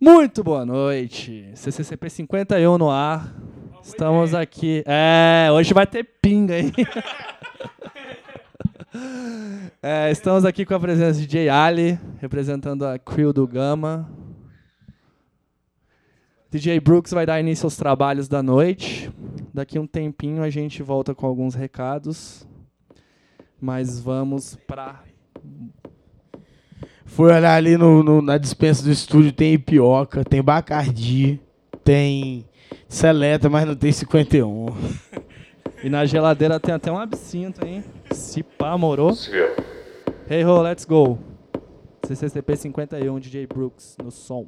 Muito boa noite. CCCP 51 no ar. Estamos aqui. É, hoje vai ter pinga aí. É, estamos aqui com a presença de DJ Ali, representando a crew do Gama. DJ Brooks vai dar início aos trabalhos da noite. Daqui um tempinho a gente volta com alguns recados. Mas vamos para Fui olhar ali no, no- na dispensa do estúdio, tem Ipioca, tem Bacardi, tem Seleta, mas não tem 51. E na geladeira tem até um absinto, hein? Se pá, morou. Hey ho, let's go. CCCP 51, DJ Brooks no som.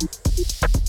Thank you.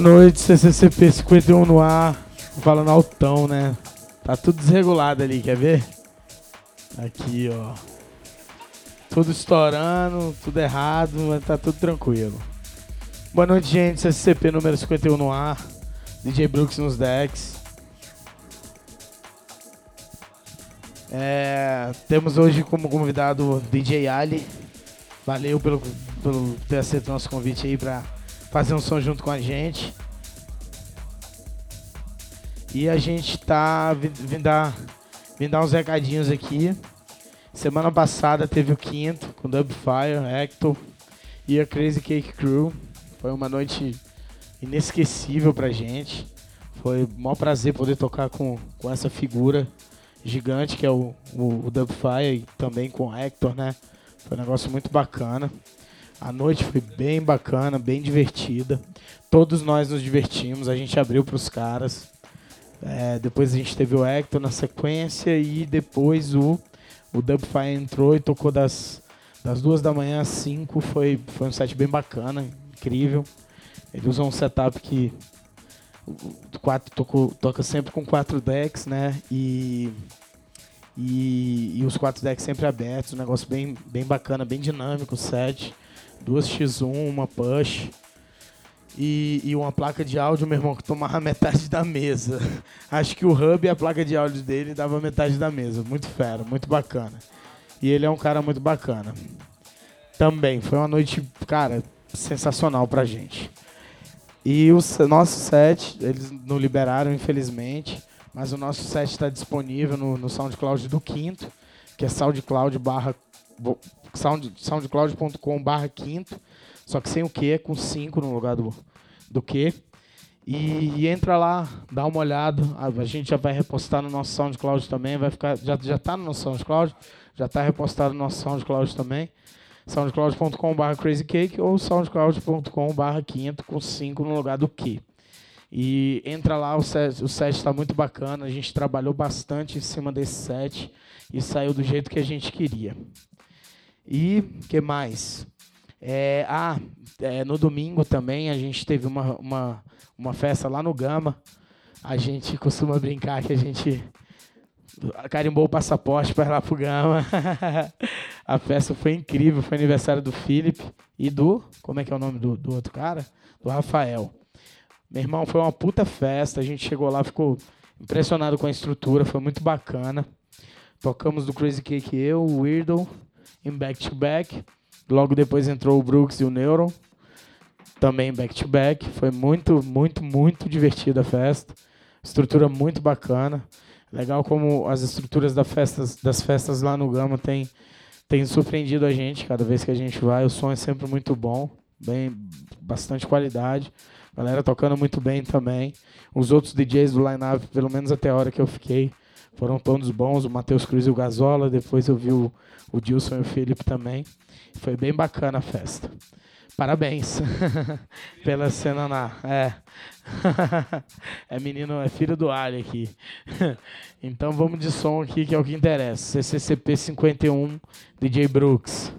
Boa noite, CCCP 51 no ar. Falando altão, né? Tá tudo desregulado ali, quer ver? Aqui, ó. Tudo estourando, tudo errado, mas tá tudo tranquilo. Boa noite, gente. CCCP número 51 no ar. DJ Brooks nos decks. É, temos hoje como convidado o DJ Ali. Valeu pelo, pelo ter aceito o nosso convite aí pra fazer um som junto com a gente. E a gente tá vindo dar, vindo dar uns recadinhos aqui. Semana passada teve o quinto com Dubfire, Hector e a Crazy Cake Crew. Foi uma noite inesquecível pra gente. Foi um maior prazer poder tocar com, com essa figura gigante que é o, o, o Dubfire e também com o Hector, né? Foi um negócio muito bacana. A noite foi bem bacana, bem divertida. Todos nós nos divertimos, a gente abriu para os caras. É, depois a gente teve o Hector na sequência e depois o, o Dubfire entrou e tocou das, das duas da manhã às cinco. Foi, foi um set bem bacana, incrível. Ele usa um setup que quatro, tocou, toca sempre com quatro decks, né? E, e, e, os quatro decks sempre abertos, um negócio bem, bem bacana, bem dinâmico, o set. Duas X1, uma push. E, e, uma placa de áudio, meu irmão, que tomava metade da mesa. Acho que o hub e a placa de áudio dele dava metade da mesa. Muito fera, muito bacana. E ele é um cara muito bacana. Também, foi uma noite, cara, sensacional pra gente. E o nosso set, eles não liberaram, infelizmente, mas o nosso set está disponível no, no SoundCloud do Quinto, que é SoundCloud barra, sound, soundcloud.com barra Quinto, só que sem o Q, com 5 no lugar do, do Q. E, e, entra lá, dá uma olhada. A, gente já vai repostar no nosso SoundCloud também. Vai ficar, já, já tá no nosso SoundCloud, já está repostado no nosso SoundCloud também soundcloud.com.br crazycake ou soundcloud.com.br quinto com 5 no lugar do que. E entra lá, o set está muito bacana, a gente trabalhou bastante em cima desse set e saiu do jeito que a gente queria. E que mais? É, ah, é, no domingo também a gente teve uma, uma, uma festa lá no Gama. A gente costuma brincar que a gente carimbou o passaporte para ir lá pro Gama. a festa foi incrível, foi aniversário do Felipe e do. Como é que é o nome do, do outro cara? Do Rafael. Meu irmão, foi uma puta festa. A gente chegou lá, ficou impressionado com a estrutura, foi muito bacana. Tocamos do Crazy Cake eu, o Weirdo, em back to back. Logo depois entrou o Brooks e o Neuro, também back to back. Foi muito, muito, muito divertida a festa. Estrutura muito bacana. Legal como as estruturas das festas, das festas lá no Gama tem, tem surpreendido a gente cada vez que a gente vai. O som é sempre muito bom, bem, bastante qualidade. Galera tocando muito bem também. Os outros DJs do line-up, pelo menos até a hora que eu fiquei, foram todos bons. O Matheus Cruz e o Gazola. Depois eu vi o, o Dilson e o Felipe também. Foi bem bacana a festa. Parabéns pela cena na. É. é menino, é filho do Ali aqui. então vamos de som aqui que é o que interessa. CCCP 51 DJ Brooks.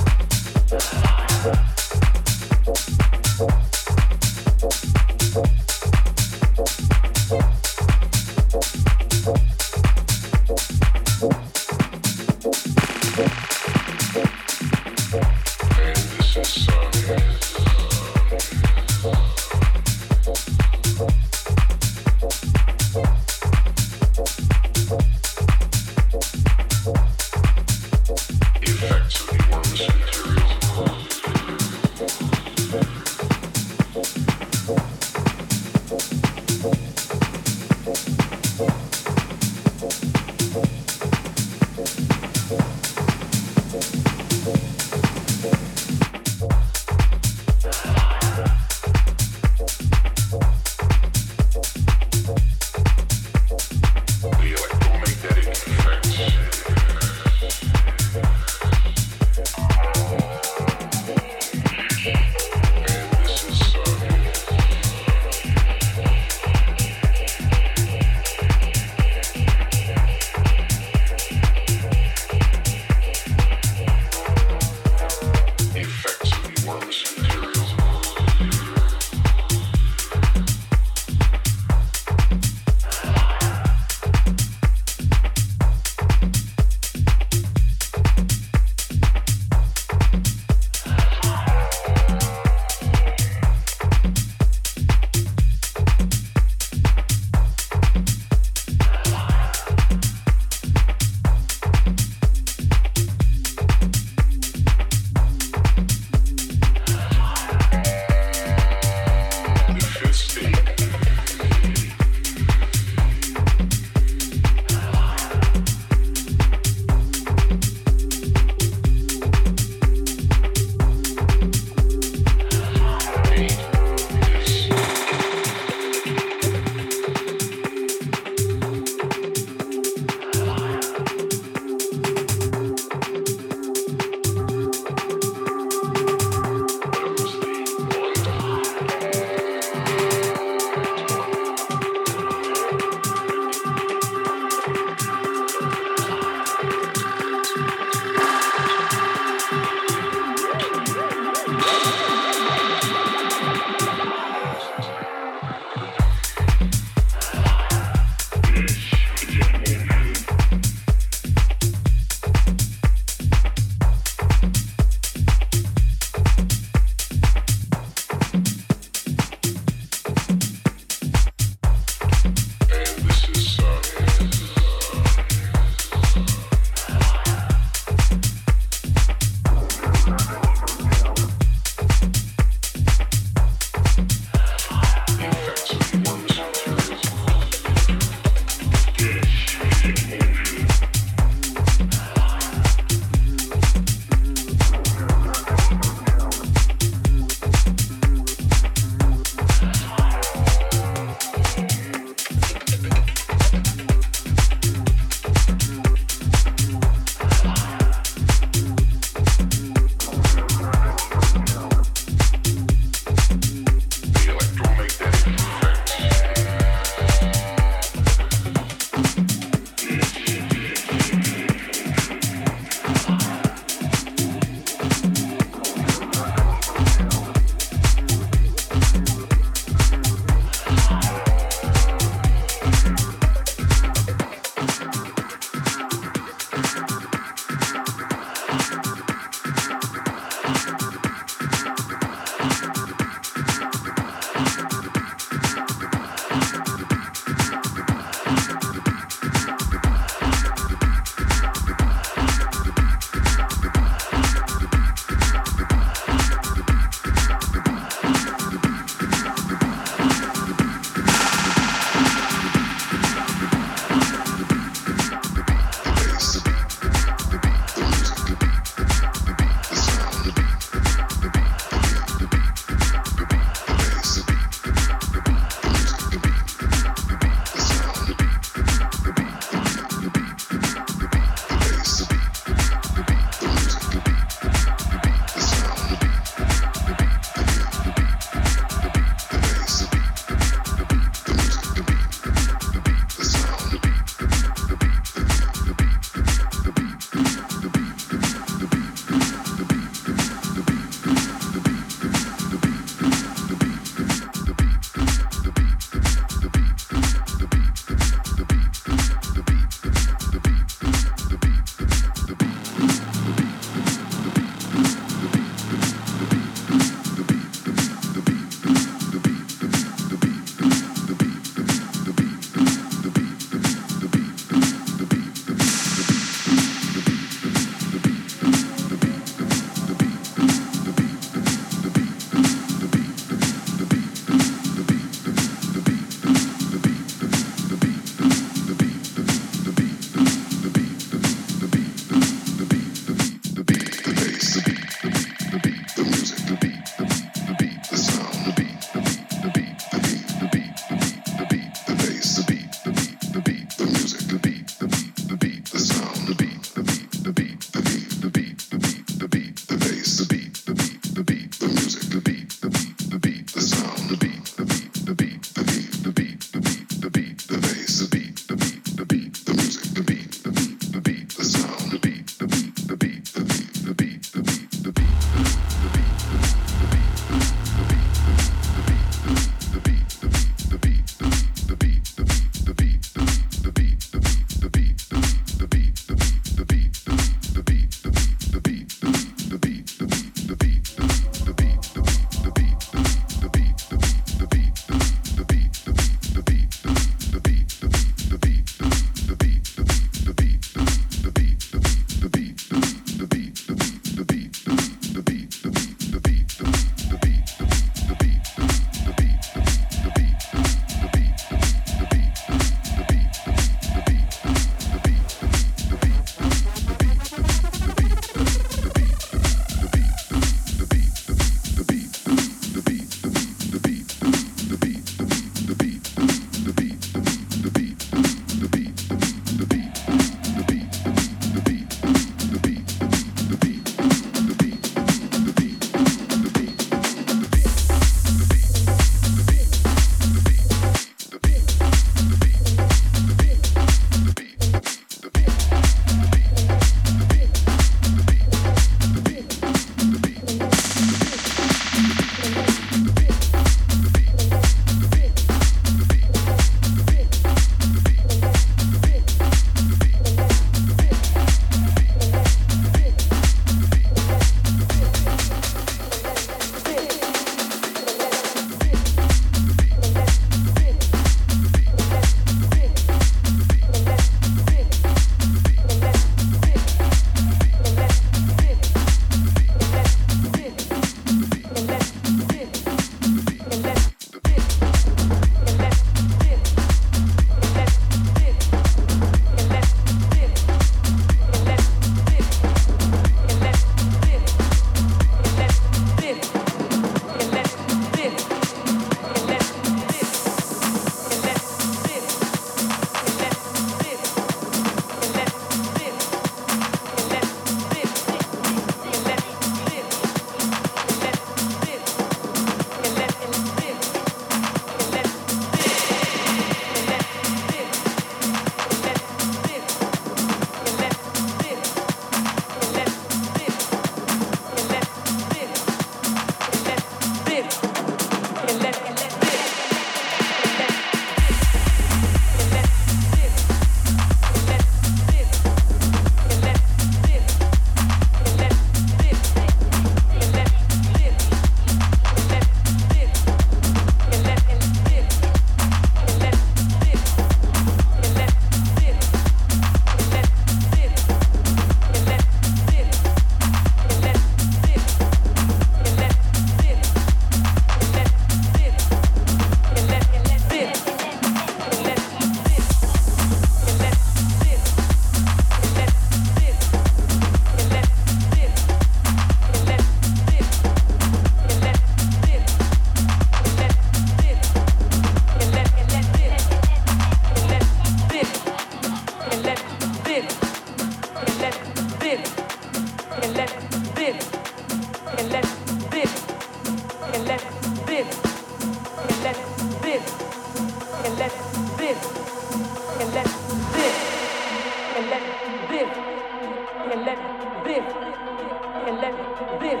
and let this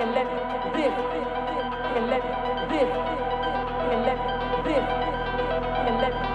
and let this and let this and let this and let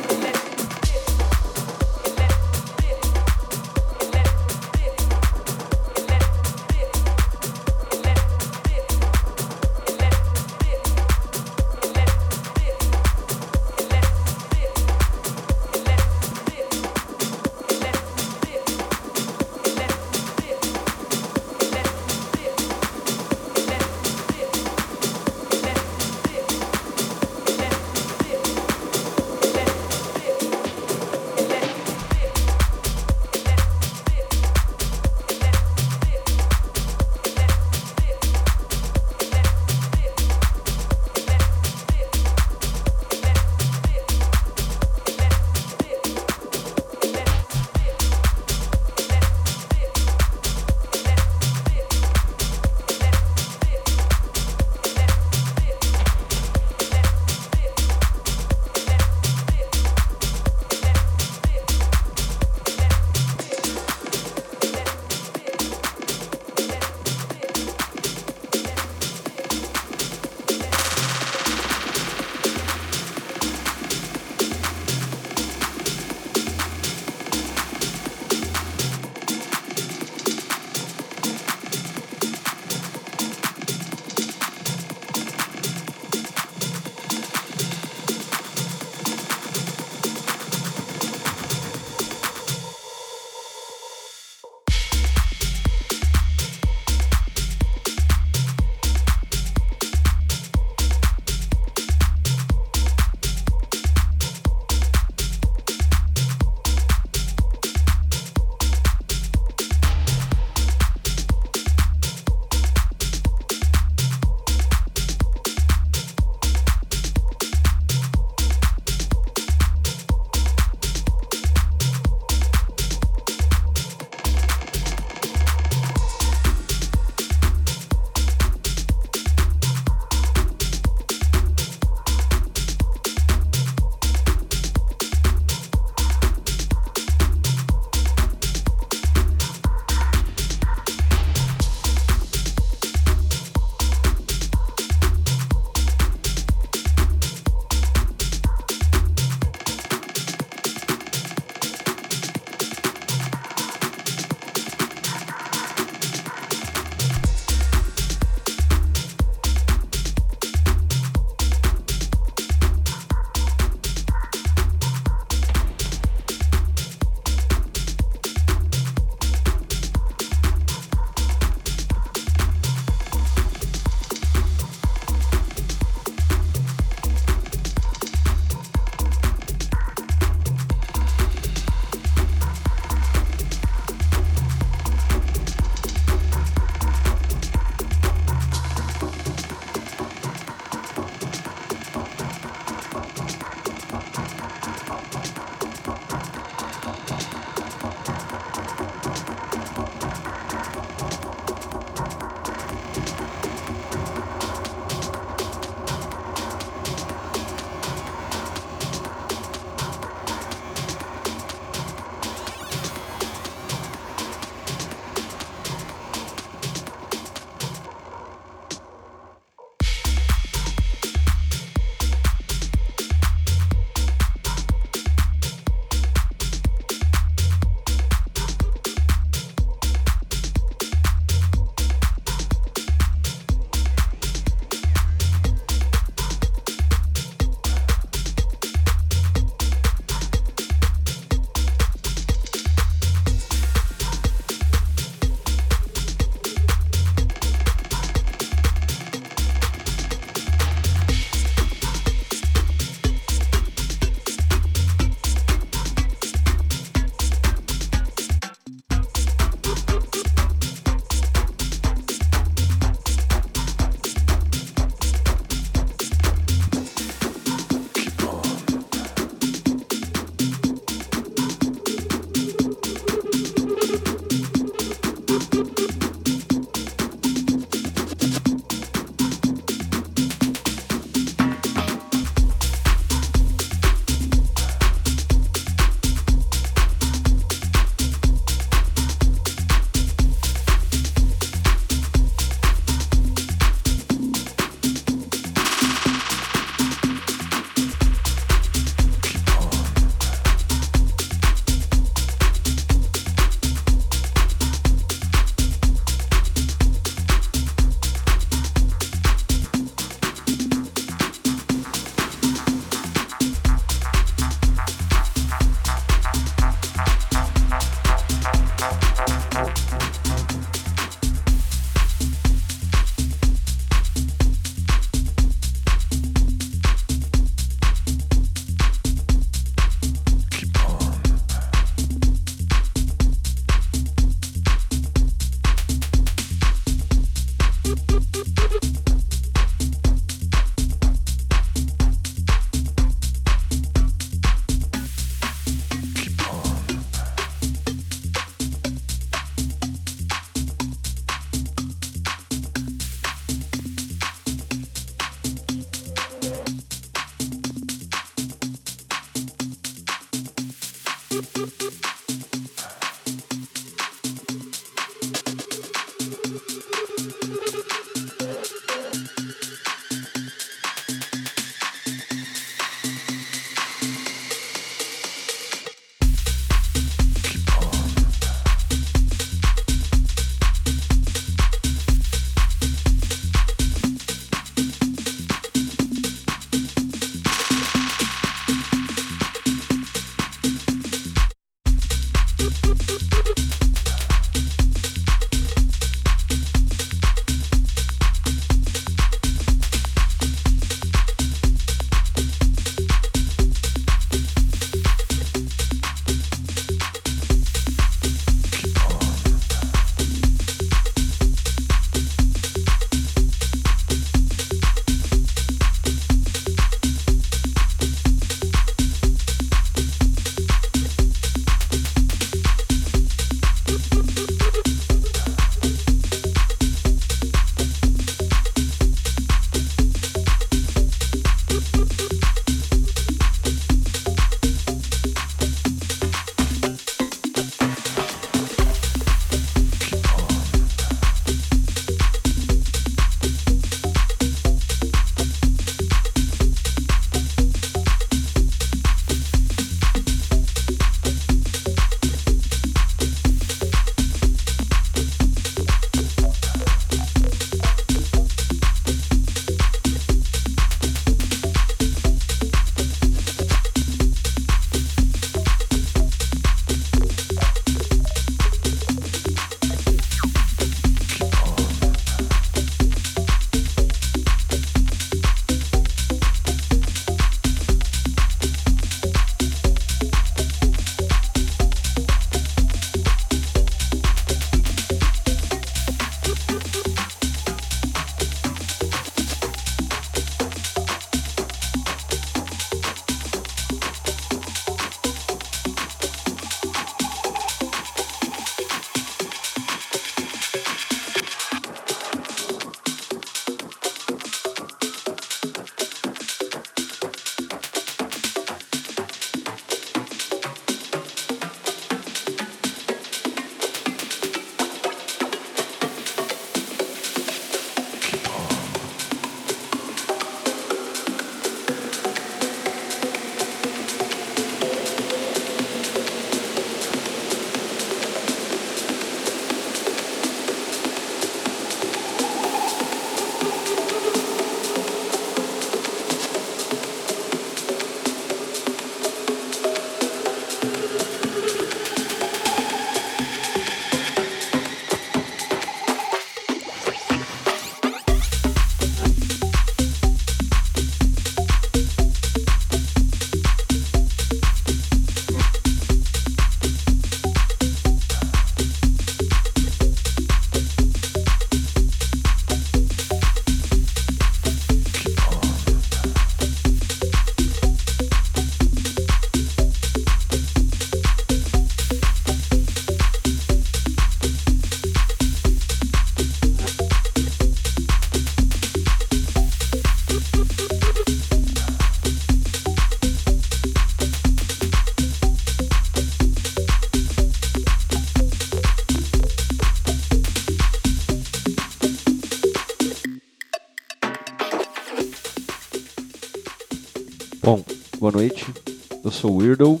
sou Weirdo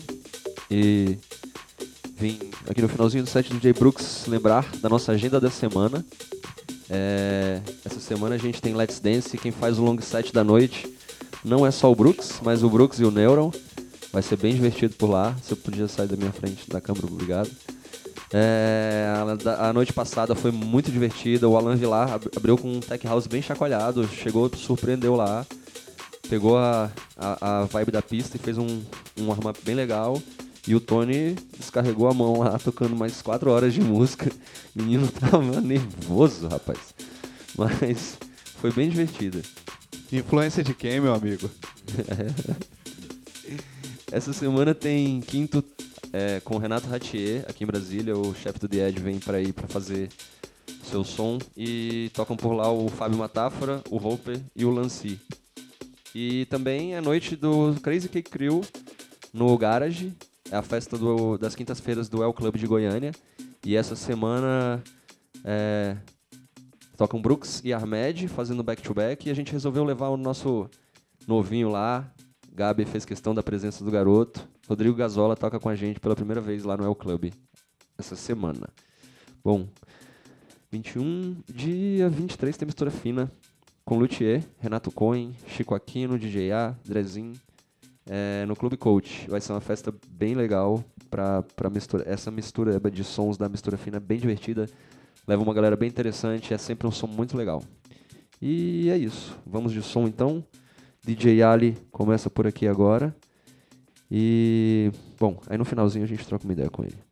e vim aqui no finalzinho do set do Jay Brooks lembrar da nossa agenda da semana. É, essa semana a gente tem Let's Dance, quem faz o long set da noite não é só o Brooks, mas o Brooks e o Neuron. Vai ser bem divertido por lá. Se eu podia sair da minha frente da câmera, obrigado. É, a, a, noite passada foi muito divertida. O Alan Vilar abriu com um tech house bem chacoalhado, chegou, surpreendeu lá pegou a, a, a vibe da pista e fez um, um warm-up bem legal. E o Tony descarregou a mão lá, tocando mais quatro horas de música. O menino tava nervoso, rapaz. Mas foi bem divertida. Influência de quem, meu amigo? Essa semana tem quinto é, com o Renato Ratier, aqui em Brasília. O chefe do The Edge vem para ir para fazer seu som. E tocam por lá o Fábio Matáfora, o Roper e o Lancy. E também é noite do Crazy Cake Crew no Garage. é a festa do- das quintas-feiras do El Club de Goiânia. E essa semana é, tocam Brooks e Ahmed fazendo back-to-back. E a gente resolveu levar o nosso novinho lá. Gabi fez questão da presença do garoto. Rodrigo Gazola toca com a gente pela primeira vez lá no El Club essa semana. Bom, 21, dia 23 tem mistura fina com Luthier, Renato Cohen, Chico Aquino, DJ A, Drezin, é, no Clube Coach. Vai ser uma festa bem legal pra mistura. Essa mistura de sons da mistura fina é bem divertida. Leva uma galera bem interessante, é sempre um som muito legal. E é isso. Vamos de som então. DJ Ali começa por aqui agora. E, bom, aí no finalzinho a gente troca uma ideia com ele.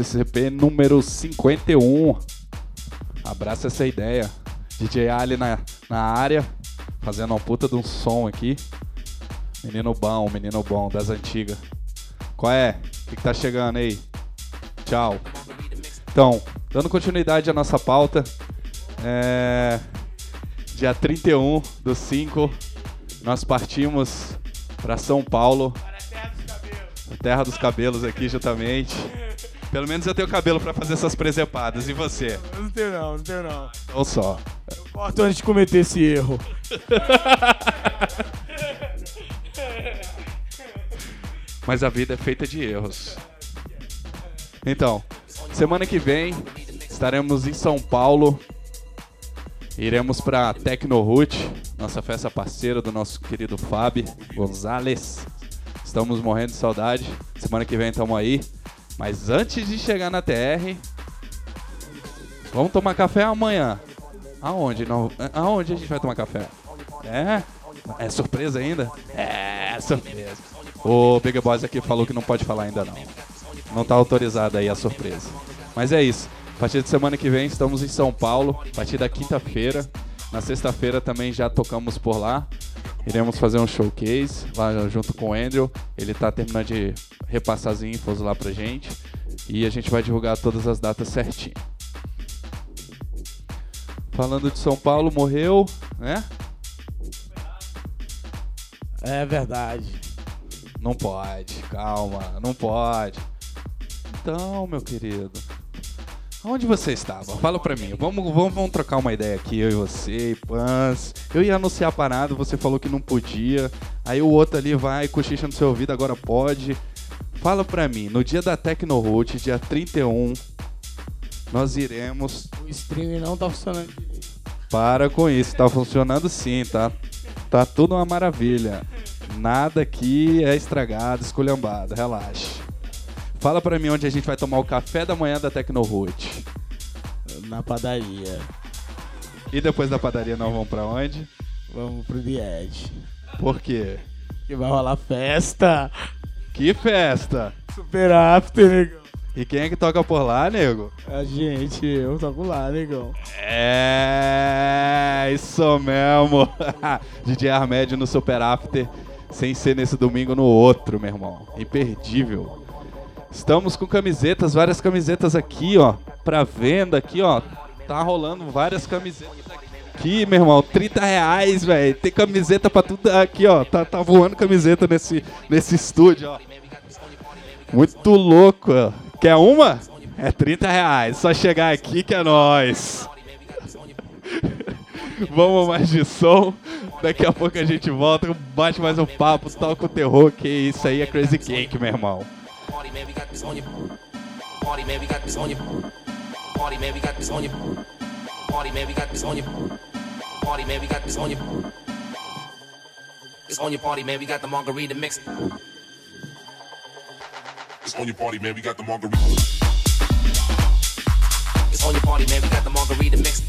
CCCP número 51. Abraça essa ideia. DJ Ali na, na área, fazendo uma puta de um som aqui. Menino bom, menino bom, das antigas. Qual é? O que, que tá chegando aí? Tchau. Então, dando continuidade à nossa pauta. É... Dia 31 do 5, nós partimos para São Paulo. A terra dos cabelos aqui, justamente. Pelo menos eu tenho cabelo pra fazer essas presepadas. E você? Não tenho não, não tenho não. Ou só. Corta antes de cometer esse erro. Mas a vida é feita de erros. Então, semana que vem estaremos em São Paulo. Iremos para Tecnohoot, nossa festa parceira do nosso querido Fábio Gonzalez. Estamos morrendo de saudade. Semana que vem estamos aí. Mas antes de chegar na TR, vamos tomar café amanhã. Aonde? Aonde a gente vai tomar café? É? É surpresa ainda? É, surpresa. O Big Boss aqui falou que não pode falar ainda não. Não tá autorizado aí a surpresa. Mas é isso. A partir de semana que vem estamos em São Paulo. A partir da quinta-feira. Na sexta-feira também já tocamos por lá. Iremos fazer um showcase lá junto com o Andrew. Ele tá terminando de repassar as infos lá pra gente. E a gente vai divulgar todas as datas certinho. Falando de São Paulo, morreu, né? É verdade. Não pode, calma, não pode. Então, meu querido, onde você estava? Fala pra mim. Vamos, vamos, vamos trocar uma ideia aqui, eu e você, Pans. Eu ia anunciar a parada, você falou que não podia. Aí o outro ali vai, cochicha no seu ouvido, agora pode. Fala pra mim, no dia da Tecnohoot, dia 31, nós iremos. O stream não tá funcionando. Para com isso, tá funcionando sim, tá? Tá tudo uma maravilha. Nada aqui é estragado, esculhambado, relaxa. Fala pra mim onde a gente vai tomar o café da manhã da Tecnohoot. Na padaria. E depois da padaria nós vamos pra onde? Vamos pro Edge. Por quê? Que vai rolar festa. Que festa! Super after, negão. E quem é que toca por lá, nego? A gente, eu toco lá, negão. É, isso mesmo. DJ Armed no Super After, sem ser nesse domingo no outro, meu irmão. Imperdível. Estamos com camisetas, várias camisetas aqui, ó, pra venda aqui, ó. Tá rolando várias camisetas aqui, meu irmão. 30 reais, velho. Tem camiseta pra tudo aqui, ó. Tá, tá voando camiseta nesse, nesse estúdio, ó. Muito louco, ó. Quer uma? É 30 reais. Só chegar aqui que é nóis. Vamos mais de som. Daqui a pouco a gente volta, bate mais um papo, toca o terror, que isso aí é Crazy Cake, meu irmão. Party man, we got this on you. Party man, we got this on you. Party man, we got this on you. Party man, we got this on you. Party man, we got this on you. It's on your party man, we got the margarita mix. It's on your party, man. We got the margarita. It's on your party man, we got the margarita mix.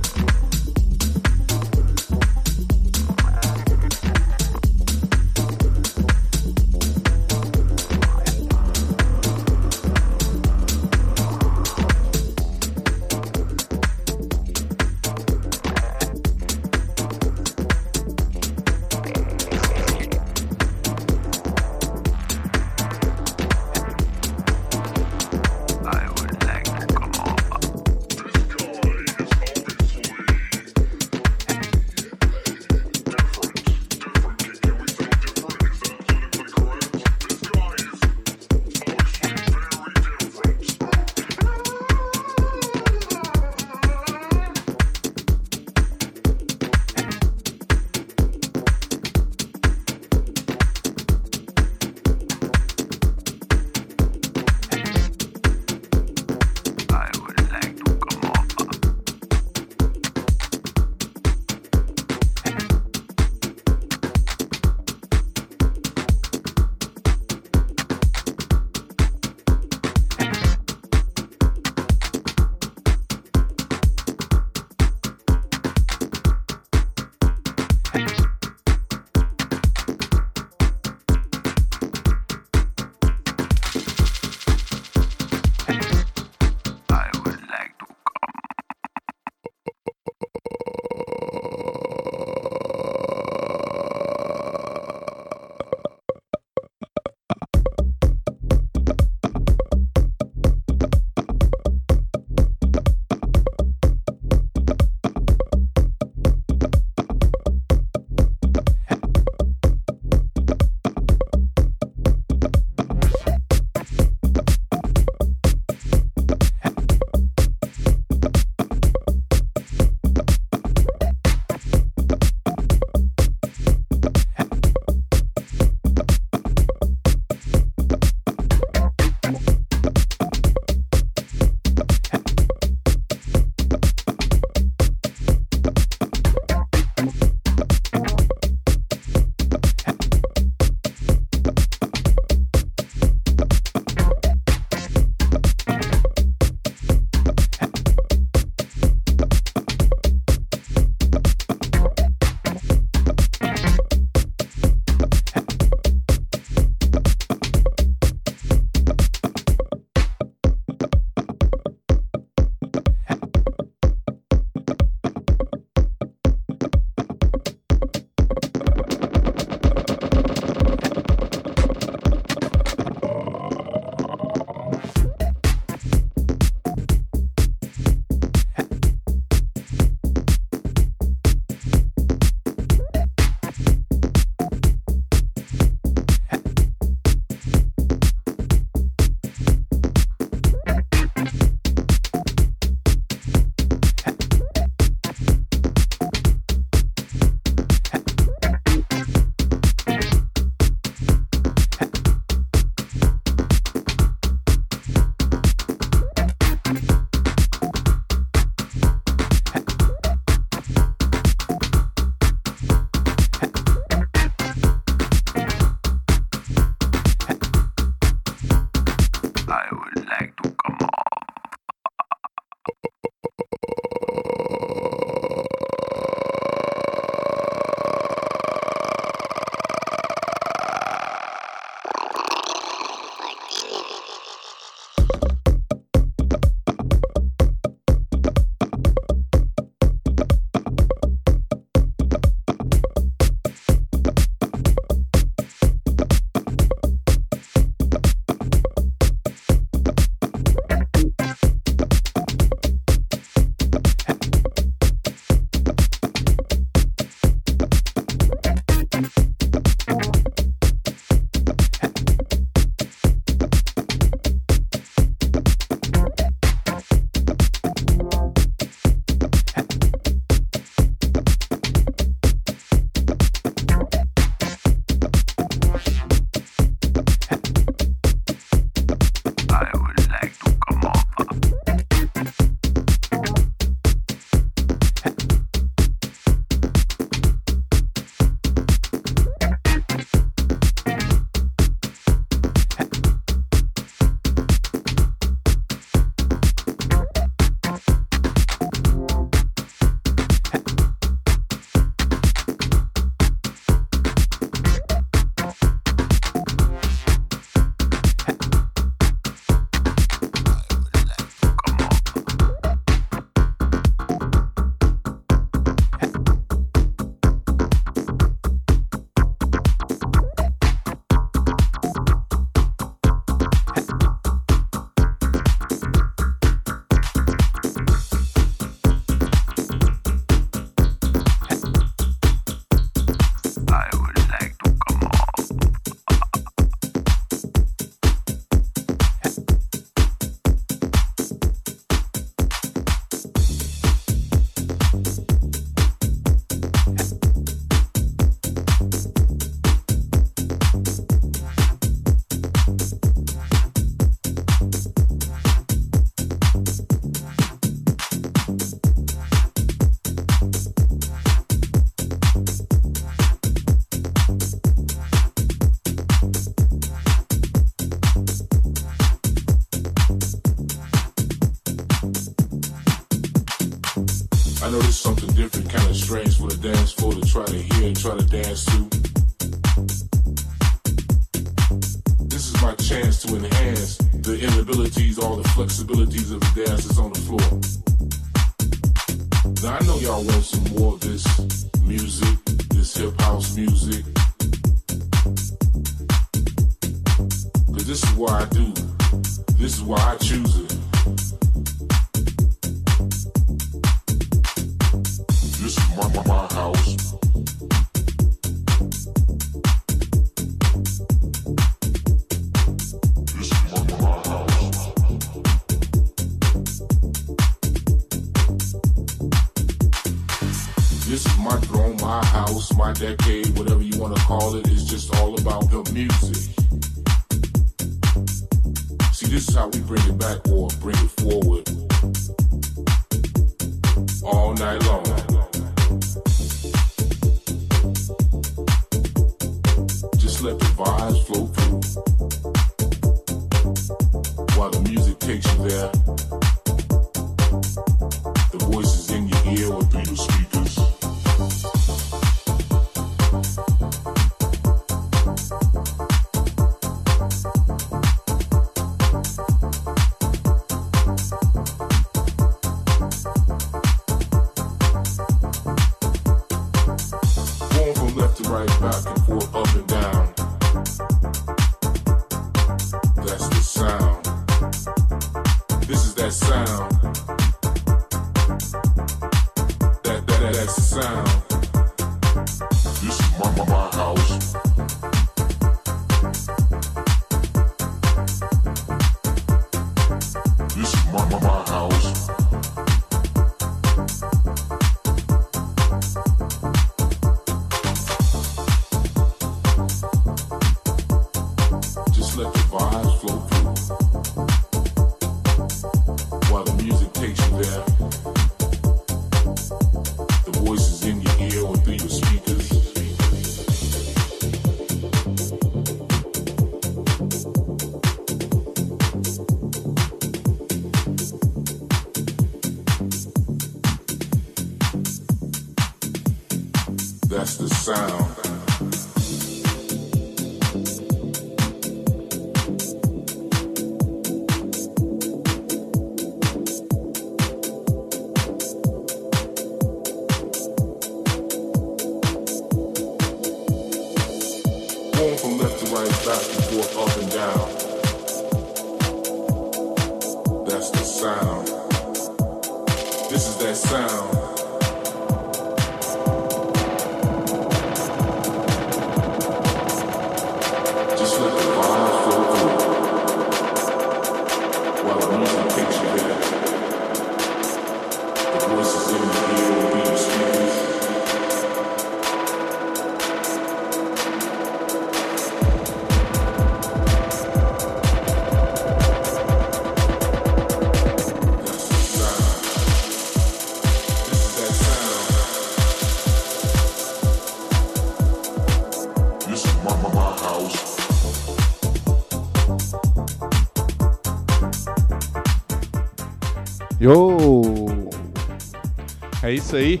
É isso aí.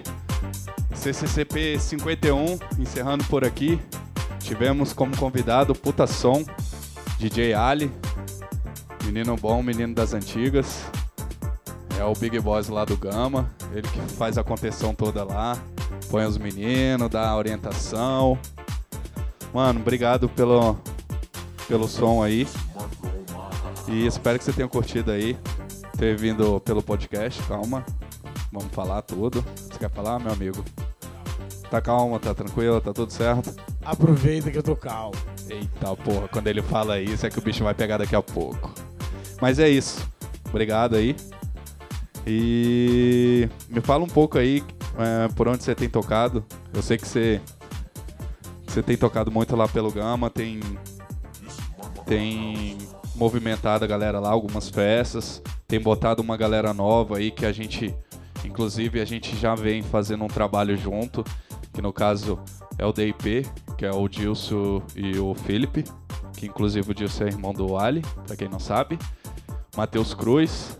CCCP 51, encerrando por aqui. Tivemos como convidado Puta Som, DJ Ali, menino bom, menino das antigas. É o Big Boss lá do Gama, ele que faz a contenção toda lá, põe os meninos, dá orientação. Mano, obrigado pelo, pelo som aí. E espero que você tenha curtido aí, ter vindo pelo podcast, calma. Vamos falar tudo. Você quer falar, meu amigo? Tá calma, tá tranquilo, tá tudo certo? Aproveita que eu tô calmo. Eita porra, quando ele fala isso é que o bicho vai pegar daqui a pouco. Mas é isso. Obrigado aí. E me fala um pouco aí é, por onde você tem tocado. Eu sei que você, você tem tocado muito lá pelo Gama, tem, tem movimentado a galera lá, algumas festas, tem botado uma galera nova aí que a gente inclusive, a gente já vem fazendo um trabalho junto, que no caso é o DIP, que é o Dilson e o Felipe, que inclusive o Dilson é irmão do Ali, pra quem não sabe. Matheus Cruz,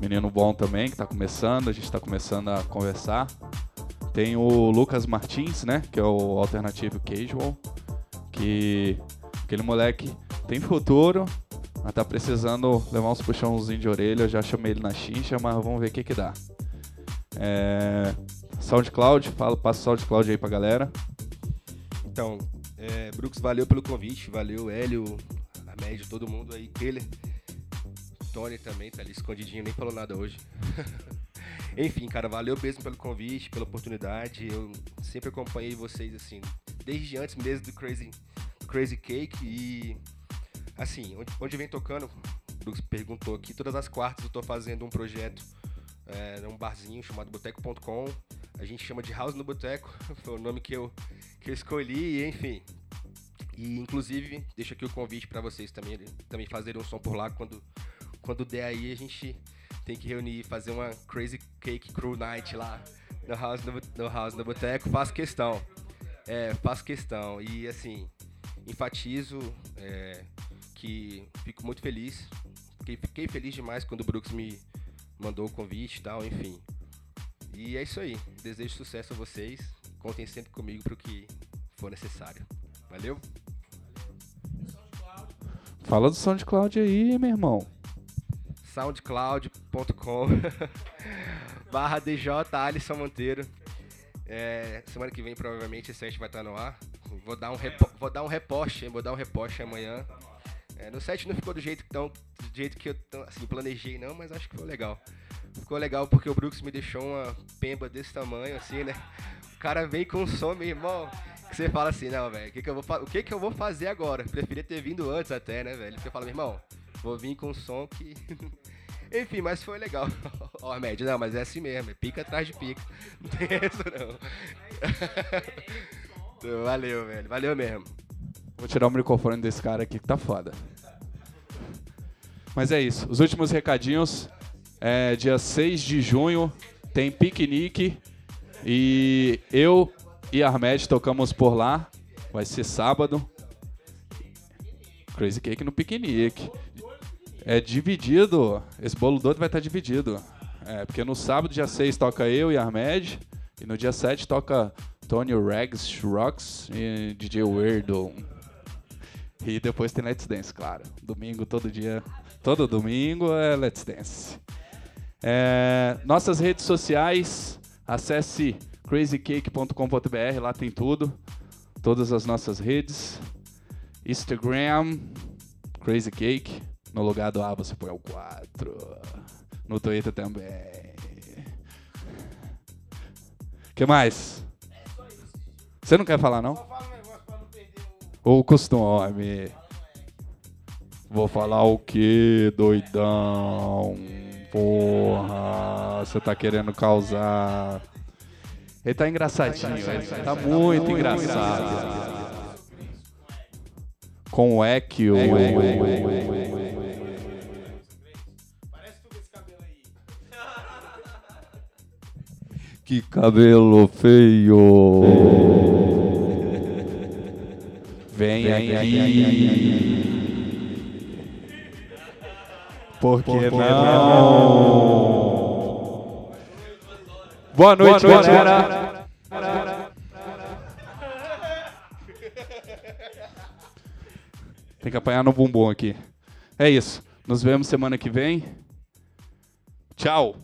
menino bom também, que tá começando, a gente tá começando a conversar. Tem o Lucas Martins, né, que é o Alternativo Casual, que aquele moleque tem futuro, mas tá precisando levar uns puxãozinhos de orelha, eu já chamei ele na chincha, mas vamos ver o que que dá. É... SoundCloud, fala, passa o SoundCloud aí pra galera. Então, é, Brooks, valeu pelo convite, valeu, Hélio, a média, todo mundo aí, Keller. Tony também tá ali escondidinho, nem falou nada hoje. Enfim, cara, valeu mesmo pelo convite, pela oportunidade. Eu sempre acompanhei vocês, assim, desde antes mesmo do Crazy, Crazy Cake. E, assim, onde, onde vem tocando, o Brooks perguntou aqui, todas as quartas eu tô fazendo um projeto é, num barzinho chamado boteco.com. A gente chama de House no Boteco, foi o nome que eu, que eu escolhi, e, enfim. E, inclusive, deixo aqui o convite para vocês também, também fazerem um som por lá quando quando der aí, a gente tem que reunir e fazer uma Crazy Cake Crew Night lá no House no, no, house, no Boteco. Faço questão. É, faço questão. E assim, enfatizo é, que fico muito feliz. Fiquei, fiquei feliz demais quando o Brooks me mandou o convite e tal, enfim. E é isso aí. Desejo sucesso a vocês. Contem sempre comigo para o que for necessário. Valeu? Fala do SoundCloud aí, meu irmão soundcloud.com barra DJ Alisson Monteiro. É, semana que vem provavelmente esse site vai estar no ar. Vou dar um, repo, vou dar um reposte, vou dar um reposte amanhã. É, no site não ficou do jeito, tão, do jeito que eu assim, planejei não, mas acho que ficou legal. Ficou legal porque o Brooks me deixou uma pemba desse tamanho, assim, né? O cara vem com um som, meu irmão, que você fala assim, não, velho, o que, que, eu vou o que, que eu vou fazer agora? Preferia ter vindo antes até, né, velho? Você fala, meu irmão, Vou vir com um som que. Enfim, mas foi legal. Ó, oh, média, não, mas é assim mesmo, é pica atrás de pica. Não tem isso não. Valeu, velho. Valeu mesmo. Vou tirar o microfone desse cara aqui que tá foda. Mas é isso. Os últimos recadinhos. É, dia 6 de junho tem piquenique. E eu e Armed tocamos por lá. Vai ser sábado. Crazy Cake no piquenique. É dividido. Esse bolo doido vai estar dividido. É, porque no sábado, dia 6, toca eu e Armed. E no dia 7 toca Tony Rags Rocks e DJ Weirdo. E depois tem Let's Dance, claro. Domingo, todo dia. Todo domingo é Let's Dance. É, nossas redes sociais, acesse crazycake.com.br, lá tem tudo. Todas as nossas redes. Instagram, Crazy Cake. No lugar do A você põe o 4. No Twitter também. O que mais? Você não quer falar, não? O costume. Vou falar o que, doidão? Porra, você tá querendo causar. Ele tá engraçadinho, ele tá muito engraçado. Com o Equio. Que cabelo feio! Vem, Vem aqui! Por que não? Boa noite, Boa noite galera! Tem que apanhar no bumbum aqui. É isso. Nos vemos semana que vem. Tchau.